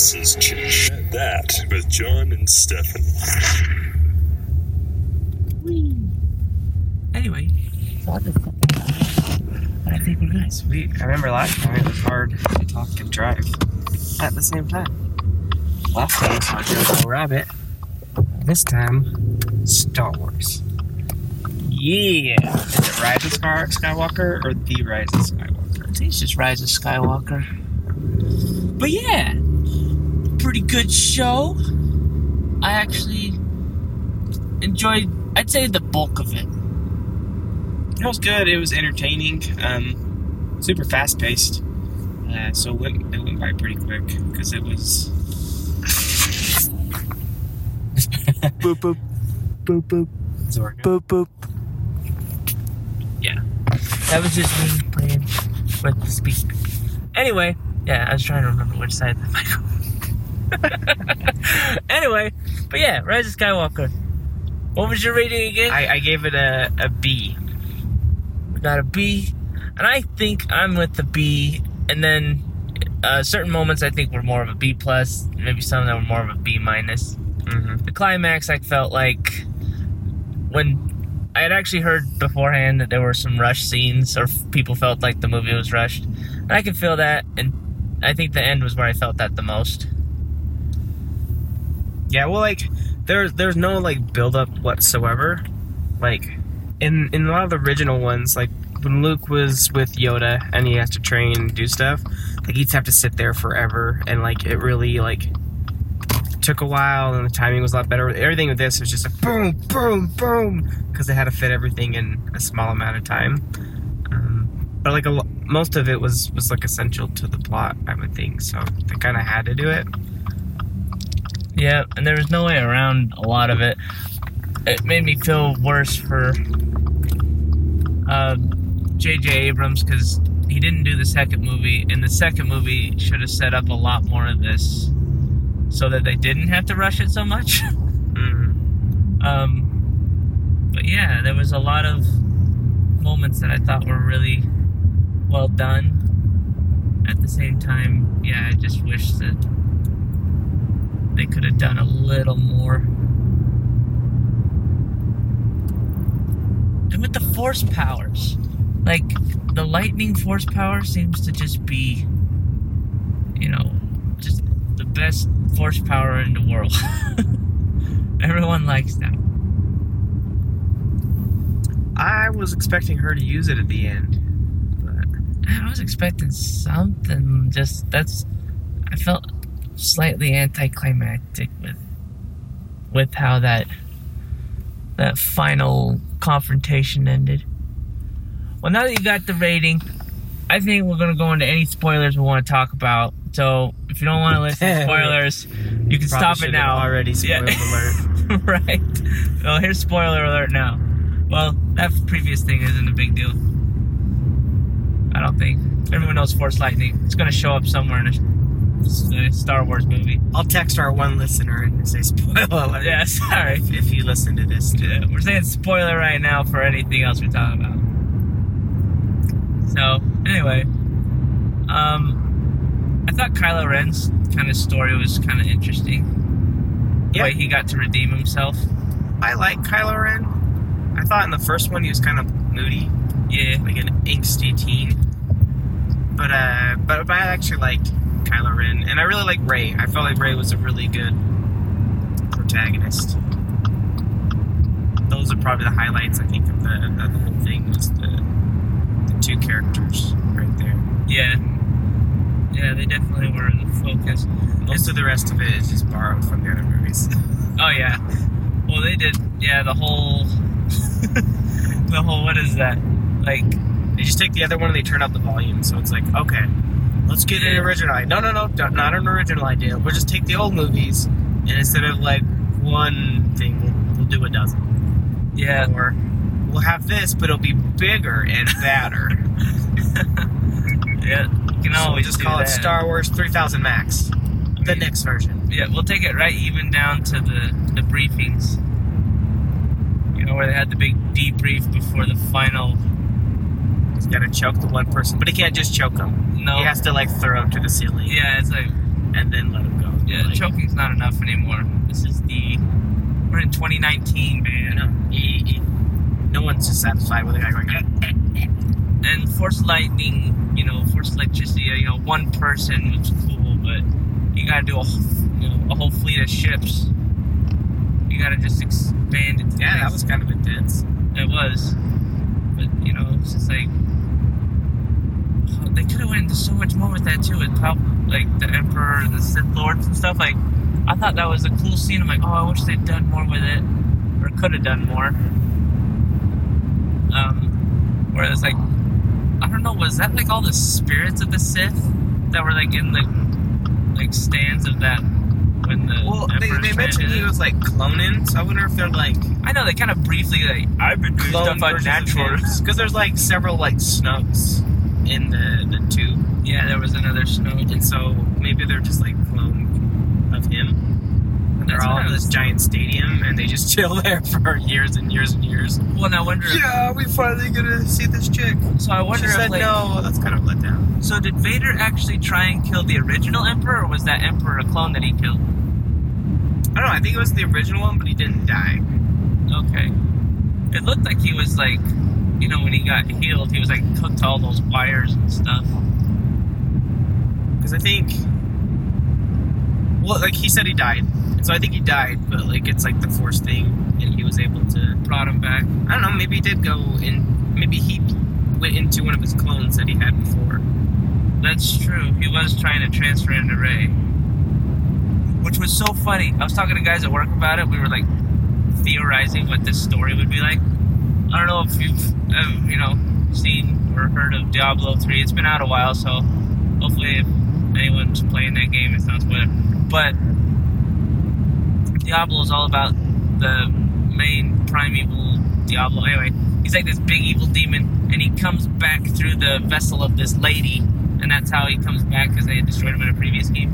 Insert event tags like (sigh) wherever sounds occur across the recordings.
This is Chit That with John and Stefan. Anyway, so what the fuck? But I think we're good. Sweet. I remember last time it was hard to talk and drive at the same time. Last time we saw Jojo Rabbit. This time, Star Wars. Yeah. Is it Rise of Sky- Skywalker or The Rise of Skywalker? I think it's just Rise of Skywalker. But yeah, pretty good show. I actually enjoyed, I'd say, the bulk of it. It was good. It was entertaining. Um, super fast paced. Uh, so it went, it went by pretty quick because it was. (laughs) boop boop boop boop Zorga. boop boop. Yeah, that was just me playing with the speaker. Anyway, yeah, I was trying to remember which side of the microphone. (laughs) anyway, but yeah, Rise of Skywalker. What was your rating again? I, I gave it a, a B. We got a B, and I think I'm with the B. And then uh, certain moments I think were more of a B plus. Maybe some that were more of a B minus. Mm-hmm. The climax I felt like when I had actually heard beforehand that there were some rush scenes, or people felt like the movie was rushed, and I can feel that. And I think the end was where I felt that the most. Yeah, well, like there's there's no like build up whatsoever. Like in in a lot of the original ones, like when Luke was with Yoda and he has to train and do stuff, like he'd have to sit there forever, and like it really like took a while, and the timing was a lot better. Everything with this was just like boom, boom, boom, because they had to fit everything in a small amount of time. Um, but like a, most of it was was like essential to the plot, I would think. So they kind of had to do it. Yeah, and there was no way around a lot of it. It made me feel worse for um, J.J. Abrams because he didn't do the second movie, and the second movie should have set up a lot more of this so that they didn't have to rush it so much. (laughs) Mm. um, but yeah, there was a lot of moments that I thought were really well done. At the same time, yeah, I just wish that they could have done a little more. And with the force powers, like the lightning force power seems to just be, you know, just the best force power in the world. (laughs) Everyone likes that. I was expecting her to use it at the end, but I was expecting something. Just that's. I felt slightly anticlimactic with with how that that final confrontation ended. Well, now that you got the rating, I think we're gonna go into any spoilers we want to talk about. So if you don't want to listen to (laughs) spoilers, you can probably stop it now. Already spoiled Yeah. alert. (laughs) right. Well, here's spoiler alert now. Well, that previous thing isn't a big deal. I don't think. Everyone knows Force Lightning. It's going to show up somewhere in a Star Wars movie. I'll text our one listener and say spoiler alert. Yeah, sorry. If, if you listen to this, Yeah, we're saying spoiler right now for anything else we talk about. So, anyway. Um, I thought Kylo Ren's kind of story was kind of interesting. The Yeah. way he got to redeem himself. I like Kylo Ren. I thought in the first one he was kind of moody, Yeah. like an angsty teen. But uh, but, but I actually like Kylo Ren, and I really like Rey. I felt like Rey was a really good protagonist. Those are probably the highlights I think of the of the whole thing was the the two characters right there. Yeah. Yeah, they definitely were in the focus. Most of the rest of it is just borrowed from the other movies. (laughs) Oh yeah. Well, they did. Yeah, the whole, (laughs) the whole. What is that? Like, They just take the other one and they turn up the volume, so it's like, okay, let's get an original idea. No, no, no, don't- an original idea. We'll just take the old movies, and instead of like one thing, we'll, we'll do a dozen. yeah, Or we'll have this, but it'll be bigger and badder. (laughs) yeah. You can so we'll just call it. Star Wars 3000 Max, the mean- next version. Yeah, we'll take it right even down to the the briefings. You know where they had the big debrief before the final. He's got to choke the one person, but he can't just choke him. No. He has to like throw him to the ceiling. Yeah, it's like and then let him go. Yeah, Like, choking's not enough anymore. This is the we're in 2019, man. know, he, he- no one's just satisfied with a guy going. "Eh." And force lightning, you know, force electricity. You know, one person was cool, but you gotta do a you know a whole fleet of ships. You gotta just expand it. To Yeah, that was kind of intense. It was, but you know, it's just like they could have went into so much more with that too, with how like the Emperor, the Sith Lords, and stuff. Like, I thought that was a cool scene. I'm like, oh, I wish they'd done more with it, or could have done more. Um, where it's like, I don't know, was that like all the spirits of the Sith that were like in the like stands of that when the Well, they, Emperor's they mentioned he was like cloning, so I wonder if they're like I know they kind of briefly like I've been doing stuff unnatural. because there's like several like Snokes in the the tube, Yeah, there was another snow. and so maybe they're just like clone of him. And they're That's all in this giant stadium, and they just (laughs) chill there for years and years and years. Well, and I wonder. If, Yeah, we finally gonna see this chick. so I wonder she if said like, no. That's kind of let down. So did Vader actually try and kill the original Emperor, or was that Emperor a clone that he killed? I don't know. I think it was the original one, but he didn't die. Okay. It looked like he was like, you know, when he got healed, he was like hooked to all those wires and stuff. Because I think, well, like he said, he died, and so I think he died. But like it's like the Force thing, and he was able to. Brought him back. I don't know. Maybe he did go in. Maybe he went into one of his clones that he had before. That's true. He was trying to transfer into Rey, which was so funny. I was talking to guys at work about it. We were like theorizing what this story would be like. I don't know if you've, uh, you know, seen or heard of Diablo 3. It's been out a while, so hopefully if anyone's playing that game, it's not spoiler. But Diablo is all about the main Prime Evil Diablo. Anyway, he's like this big evil demon, and he comes back through the vessel of this lady, and that's how he comes back because they had destroyed him in a previous game.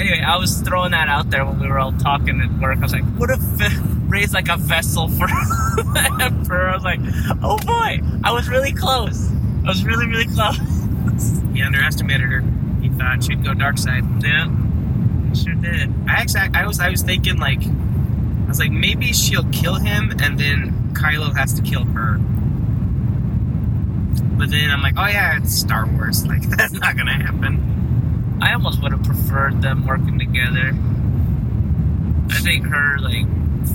Anyway, I was throwing that out there when we were all talking at work. I was like, "What if (laughs) Rey's like a vessel for the (laughs) Emperor?" I was like, "Oh boy, I was really close. I was really, really close." (laughs) He underestimated her. He thought she'd go dark side. yeah, He sure did. I actually, I was, I was thinking like, I was like, maybe she'll kill him, and then Kylo has to kill her. But then I'm like, oh yeah, it's Star Wars. Like that's not gonna happen. I almost would have preferred them working together. I think her like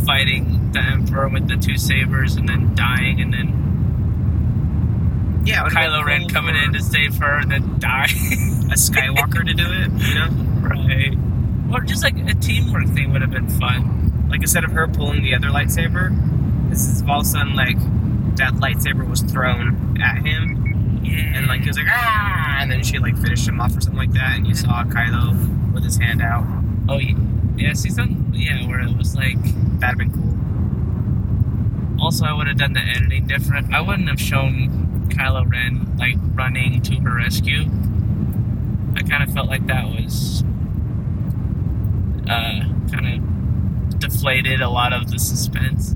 fighting the Emperor with the two sabers and then dying, and then Yeah, it would've been Kylo Ren cool coming in to save her and then die. (laughs) a Skywalker to do it. You know, right. Or just like a teamwork thing would have been fun. like instead of her pulling the other lightsaber, this is all of a sudden like that lightsaber was thrown at him, Yeah. and like he was like ah, and then she like finished him off or something like that, and you saw Kylo with his hand out. oh yeah, yeah. See something? Yeah, where it was like. That'd have been cool. Also, I would have done the editing different. I wouldn't have shown Kylo Ren like running to her rescue. I kind of felt like that was uh, kind of deflated a lot of the suspense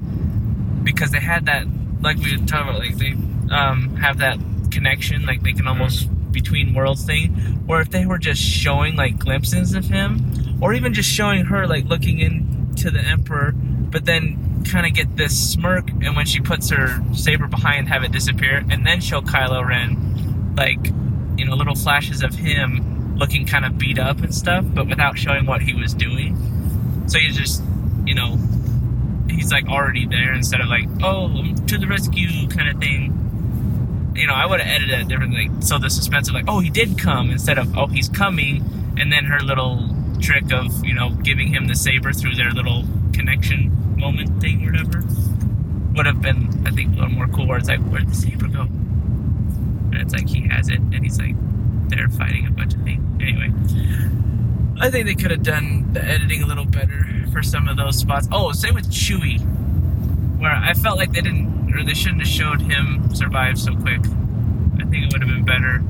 because they had that, like we were talking about, like they um, have that connection, like can almost between worlds thing. Or if they were just showing like glimpses of him, or even just showing her like looking into the Emperor, but then kind of get this smirk, and when she puts her saber behind, have it disappear, and then show Kylo Ren like you know little flashes of him looking kind of beat up and stuff, but without showing what he was doing. So you just you know he's like already there instead of like oh to the rescue kind of thing. You know, I would have edited it differently. So the suspense of like, oh, he did come instead of oh, he's coming, and then her little trick of you know giving him the saber through their little connection moment thing whatever would have been I think a little more cool. Where it's like, where'd the saber go? And it's like he has it, and he's like they're fighting a bunch of things. Anyway, I think they could have done the editing a little better for some of those spots. Oh, same with Chewie, where I felt like they didn't or they shouldn't have showed him survive so quick. I think it would have been better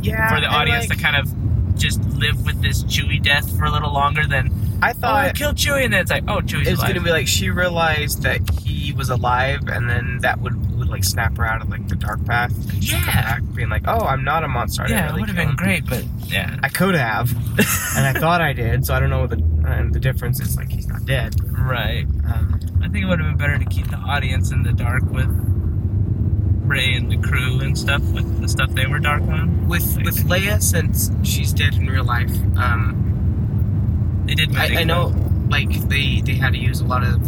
Yeah, for the audience like, to kind of just live with this Chewie death for a little longer than I oh, thought kill Chewie, and then it's like, oh, Chewie's it's alive. gonna be like she realized that he was alive, and then that would, would like snap her out of like the dark path. and just come Yeah. being like, "Oh, I'm not a monster." I yeah, it would have been him." great, but yeah. I could have, (laughs) and I thought I did. So I don't know what the and the difference is. Like he's not dead. right. Um, I think it would have been better to keep the audience in the dark with Rey and the crew and stuff with the stuff they were dark on. with with Leia, since she's dead in real life, um, They did. I, I know like they they had to use a lot of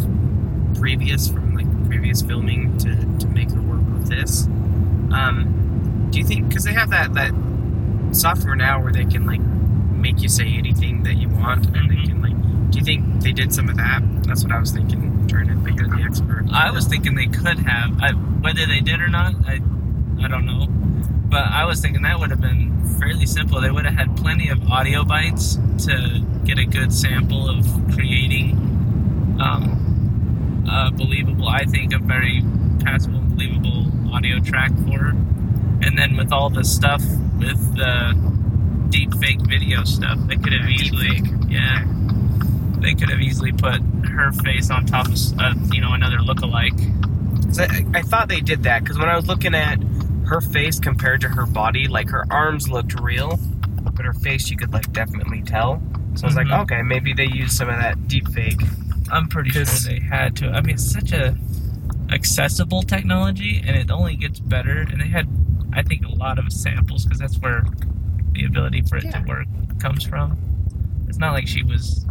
previous from like previous filming to to make her work with this. Um, do you think because they have that that software now where they can like make you say anything that you want and they Mhm. can like do you think they did some of that that's what i was thinking trying to but you're the expert I was thinking they could have. I, whether they did or not, I, I don't know. But I was thinking that would have been fairly simple. They would have had plenty of audio bites to get a good sample of creating um, a believable, I think, a very passable believable audio track for her. And then with all the stuff with the deep fake video stuff, they could have easily, yeah, they could have easily put her face on top of, uh, you know, another look-alike. 'Cause I, I thought they did that because when i was looking at her face compared to her body like her arms looked real but her face you could like definitely tell so i was Mhm. like okay maybe they used some of that deep fake I'm pretty sure they had to. I mean, it's such a accessible technology, and it only gets better. And they had, I think, a lot of samples because that's where the ability for it Yeah. to work comes from. It's not like she was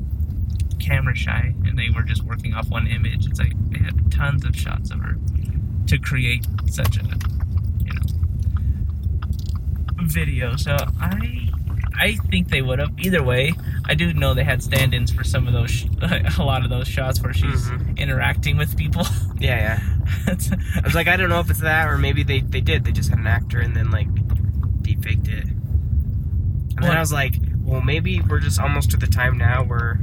camera shy and they were just working off one image. It's like they had tons of shots of her to create such a, you know, video. So I, I think they would have. Either way, I do know they had stand-ins for some of those, sh- (laughs) a lot of those shots where she's Mhm. interacting with people. (laughs) yeah yeah i was like i don't know if it's that or maybe they, they did they just had an actor and then like deep faked it and then i was like well maybe we're just almost to the time now where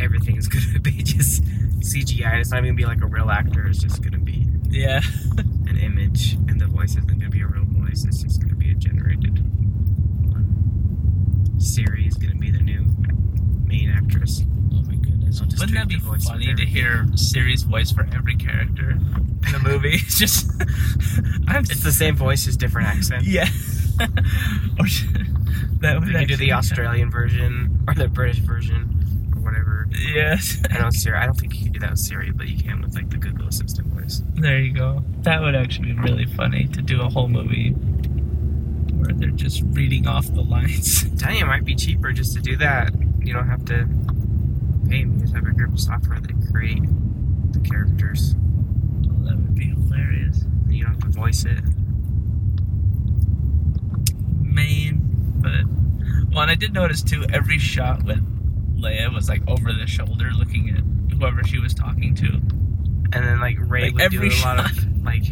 everything's (laughs) gonna be just cgi it's not even gonna be like a real actor it's just gonna be yeah. (laughs) an image and the voice isn't gonna be a real voice it's just gonna be a generated one siri is gonna be the new main actress Oh my goodness. Wouldn't that be funny to hear Siri's voice for every character in the movie? (laughs) It's just, I'm. it's the same voice just different accent yeah. or that would can do the australian version or the british version or whatever Yes. I know Siri. I don't think you can do that with Siri, but you can with like the Google Assistant voice. There you go. That would actually be really funny to do a whole movie where they're just reading off the lines. (laughs) Tell you, it might be cheaper just to do that. You don't have to pay. You just have a group of software that create the characters. Oh, that would be hilarious. And you don't have to voice it. Man. But, well, and I did notice too, every shot with Leia was like over the shoulder looking at whoever she was talking to. And then like Rey Like, would do a lot of (laughs) like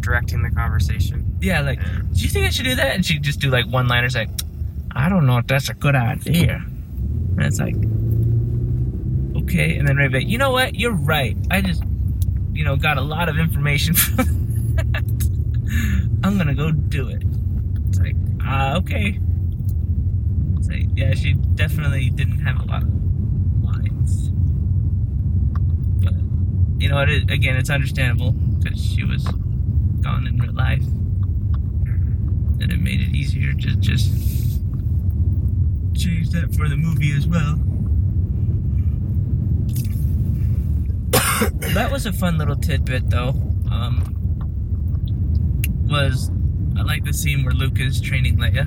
directing the conversation. Yeah, like, do you think I should do that? And she'd just do like one liners like, I don't know if that's a good idea. And it's like, okay. And then Rey like, you know what? You're right. I just, you know, got a lot of information (laughs) from that. I'm gonna go do it. It's like, ah, okay. Like, yeah, she definitely didn't have a lot of lines. But, you know, it is, again, it's understandable because she was gone in real life and it made it easier to just change that for the movie as well. (coughs) that was a fun little tidbit, though. Um, was I like the scene where Luke is training Leia.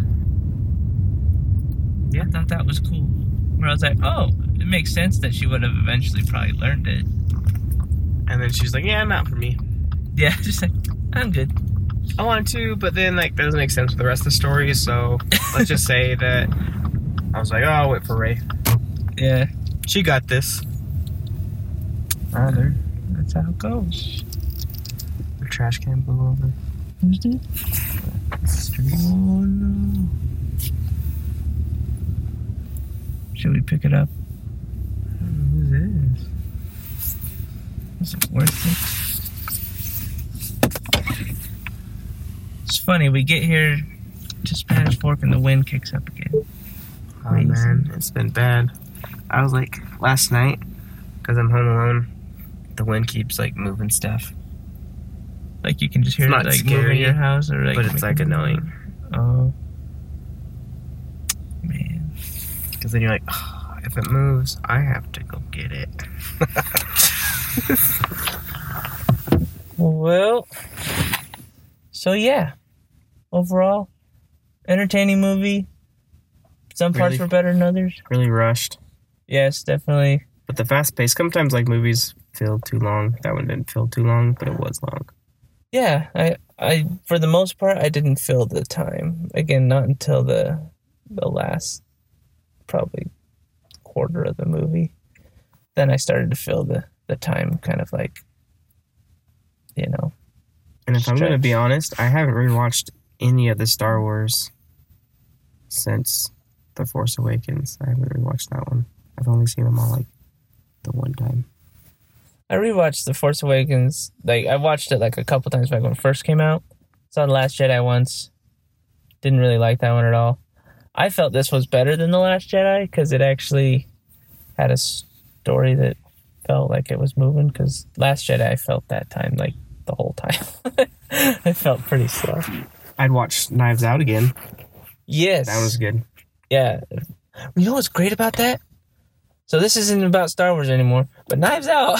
Yeah. I thought that was cool. Where I was like, oh, it makes sense that she would have eventually probably learned it. And then she's like, "Yeah, not for me. Yeah, (laughs) just like I'm good. I wanted to, but then like that doesn't make sense with the rest of the story. So let's just say (laughs) that I was like, oh, I'll wait for Rey. Yeah, She got this. rather. That's how it goes. The trash can blew over. Who's this? Oh no. Should we pick it up? Who's this? Is it worth it? It's funny, we get here to Spanish Fork and the wind kicks up again. Oh man, it's been bad. I was like last night because I'm home alone. The wind keeps like moving stuff. Like you can just hear It's it like scary, moving your house, or like but it's like annoying Oh man, because then you're like, oh, if it moves, I have to go get it. (laughs) well, so yeah, overall, entertaining movie. Some parts Really? were better than others. Really rushed, Yes, definitely. but the fast pace. Sometimes like movies feel too long. That one didn't feel too long, but it was long. Yeah, I, I, for the most part, I didn't feel the time. Again, not until the, the last, probably, quarter of the movie. Then I started to feel the the time, kind of like, you know, And if I'm gonna be honest, I haven't rewatched any of the Star Wars since The Force Awakens. I haven't rewatched that one. I've only seen them all like the one time. I rewatched The Force Awakens. Like I watched it like a couple times back when it first came out. Saw The Last Jedi once. Didn't really like that one at all. I felt this was better than The Last Jedi because it actually had a story that felt like it was moving. Because Last Jedi, I felt that time like the whole time. (laughs) I felt pretty slow. I'd watch Knives Out again. Yes, That was good. Yeah. You know what's great about that? So this isn't about Star Wars anymore, but Knives Out.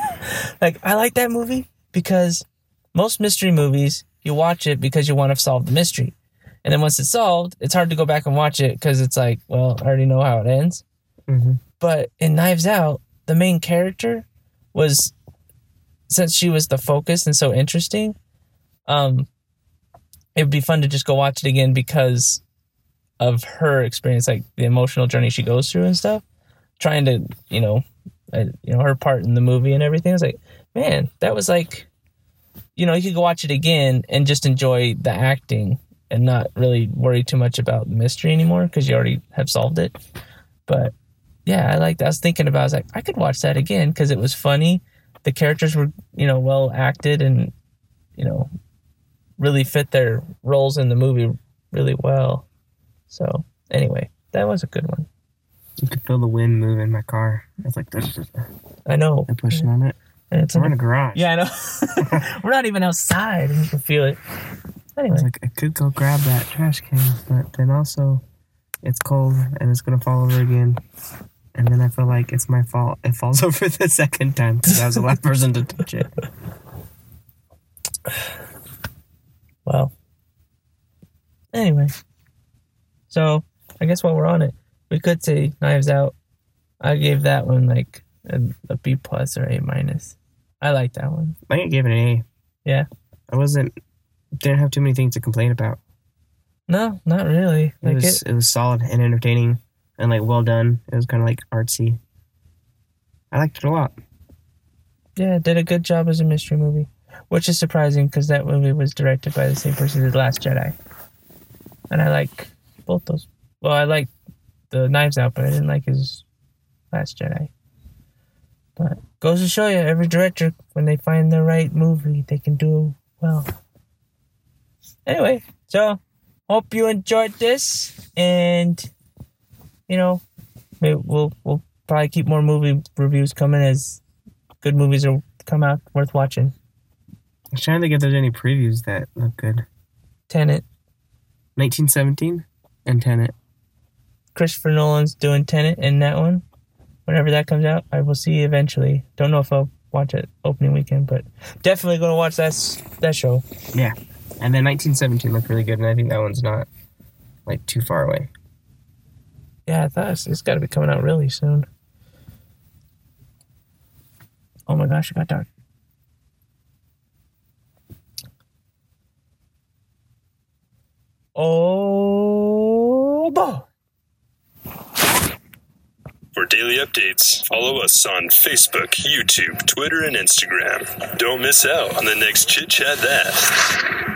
(laughs) like I like that movie because most mystery movies you watch it because you want to solve the mystery. And then once it's solved, it's hard to go back and watch it because it's like, well, I already know how it ends. Mm-hmm. But in Knives Out, the main character was since she was the focus and so interesting, um it would be fun to just go watch it again because of her experience, like the emotional journey she goes through and stuff. Trying to, you know, uh, you know her part in the movie and everything. I was like, man, that was like, you know, you could watch it again and just enjoy the acting and not really worry too much about the mystery anymore because you already have solved it. But yeah, I like. I was thinking about. I was like, I could watch that again because it was funny. The characters were, you know, well acted and, you know, really fit their roles in the movie really well. So anyway, that was a good one. You could feel the wind move in my car. It's like they're I know. pushing on it. It's We're in a garage. yeah, I know. (laughs) We're not even outside, and you can feel it. I Anyway, was like, I could go grab that trash can, but then also it's cold and it's gonna fall over again. And then I feel like it's my fault. It falls (laughs) over the second time because I was the last (laughs) person to touch it. well. Anyway, so I guess while we're on it, we could say Knives Out. I gave that one like a, a B plus or A minus. I like that one. I think I gave it an A. Yeah. I wasn't didn't have too many things to complain about. No, not really. It Like was it, it was solid and entertaining and like well done. It was kind of like artsy. I liked it a lot. yeah, did a good job as a mystery movie, which is surprising because that movie was directed by the same person as Last Jedi, and I like both those. Well, I like the Knives Out, but I didn't like his Last Jedi. But goes to show you, every director, when they find the right movie, they can do well. Anyway, so hope you enjoyed this, and you know, maybe we'll we'll probably keep more movie reviews coming as good movies will come out worth watching. I was trying to think if there's any previews that look good. Tenet, 1917 and Tenet. Christopher Nolan's doing Tenet in that one. Whenever that comes out, I will see eventually. Don't know if I'll watch it opening weekend, but definitely gonna watch that that show. Yeah. And then 1917 looked really good, and I think that one's not like too far away. Yeah, I thought it's, it's got to be coming out really soon. Oh my gosh, it got dark. Oh boy. For daily updates, follow us on Facebook, YouTube, Twitter, and Instagram. Don't miss out on the next Chit Chat That.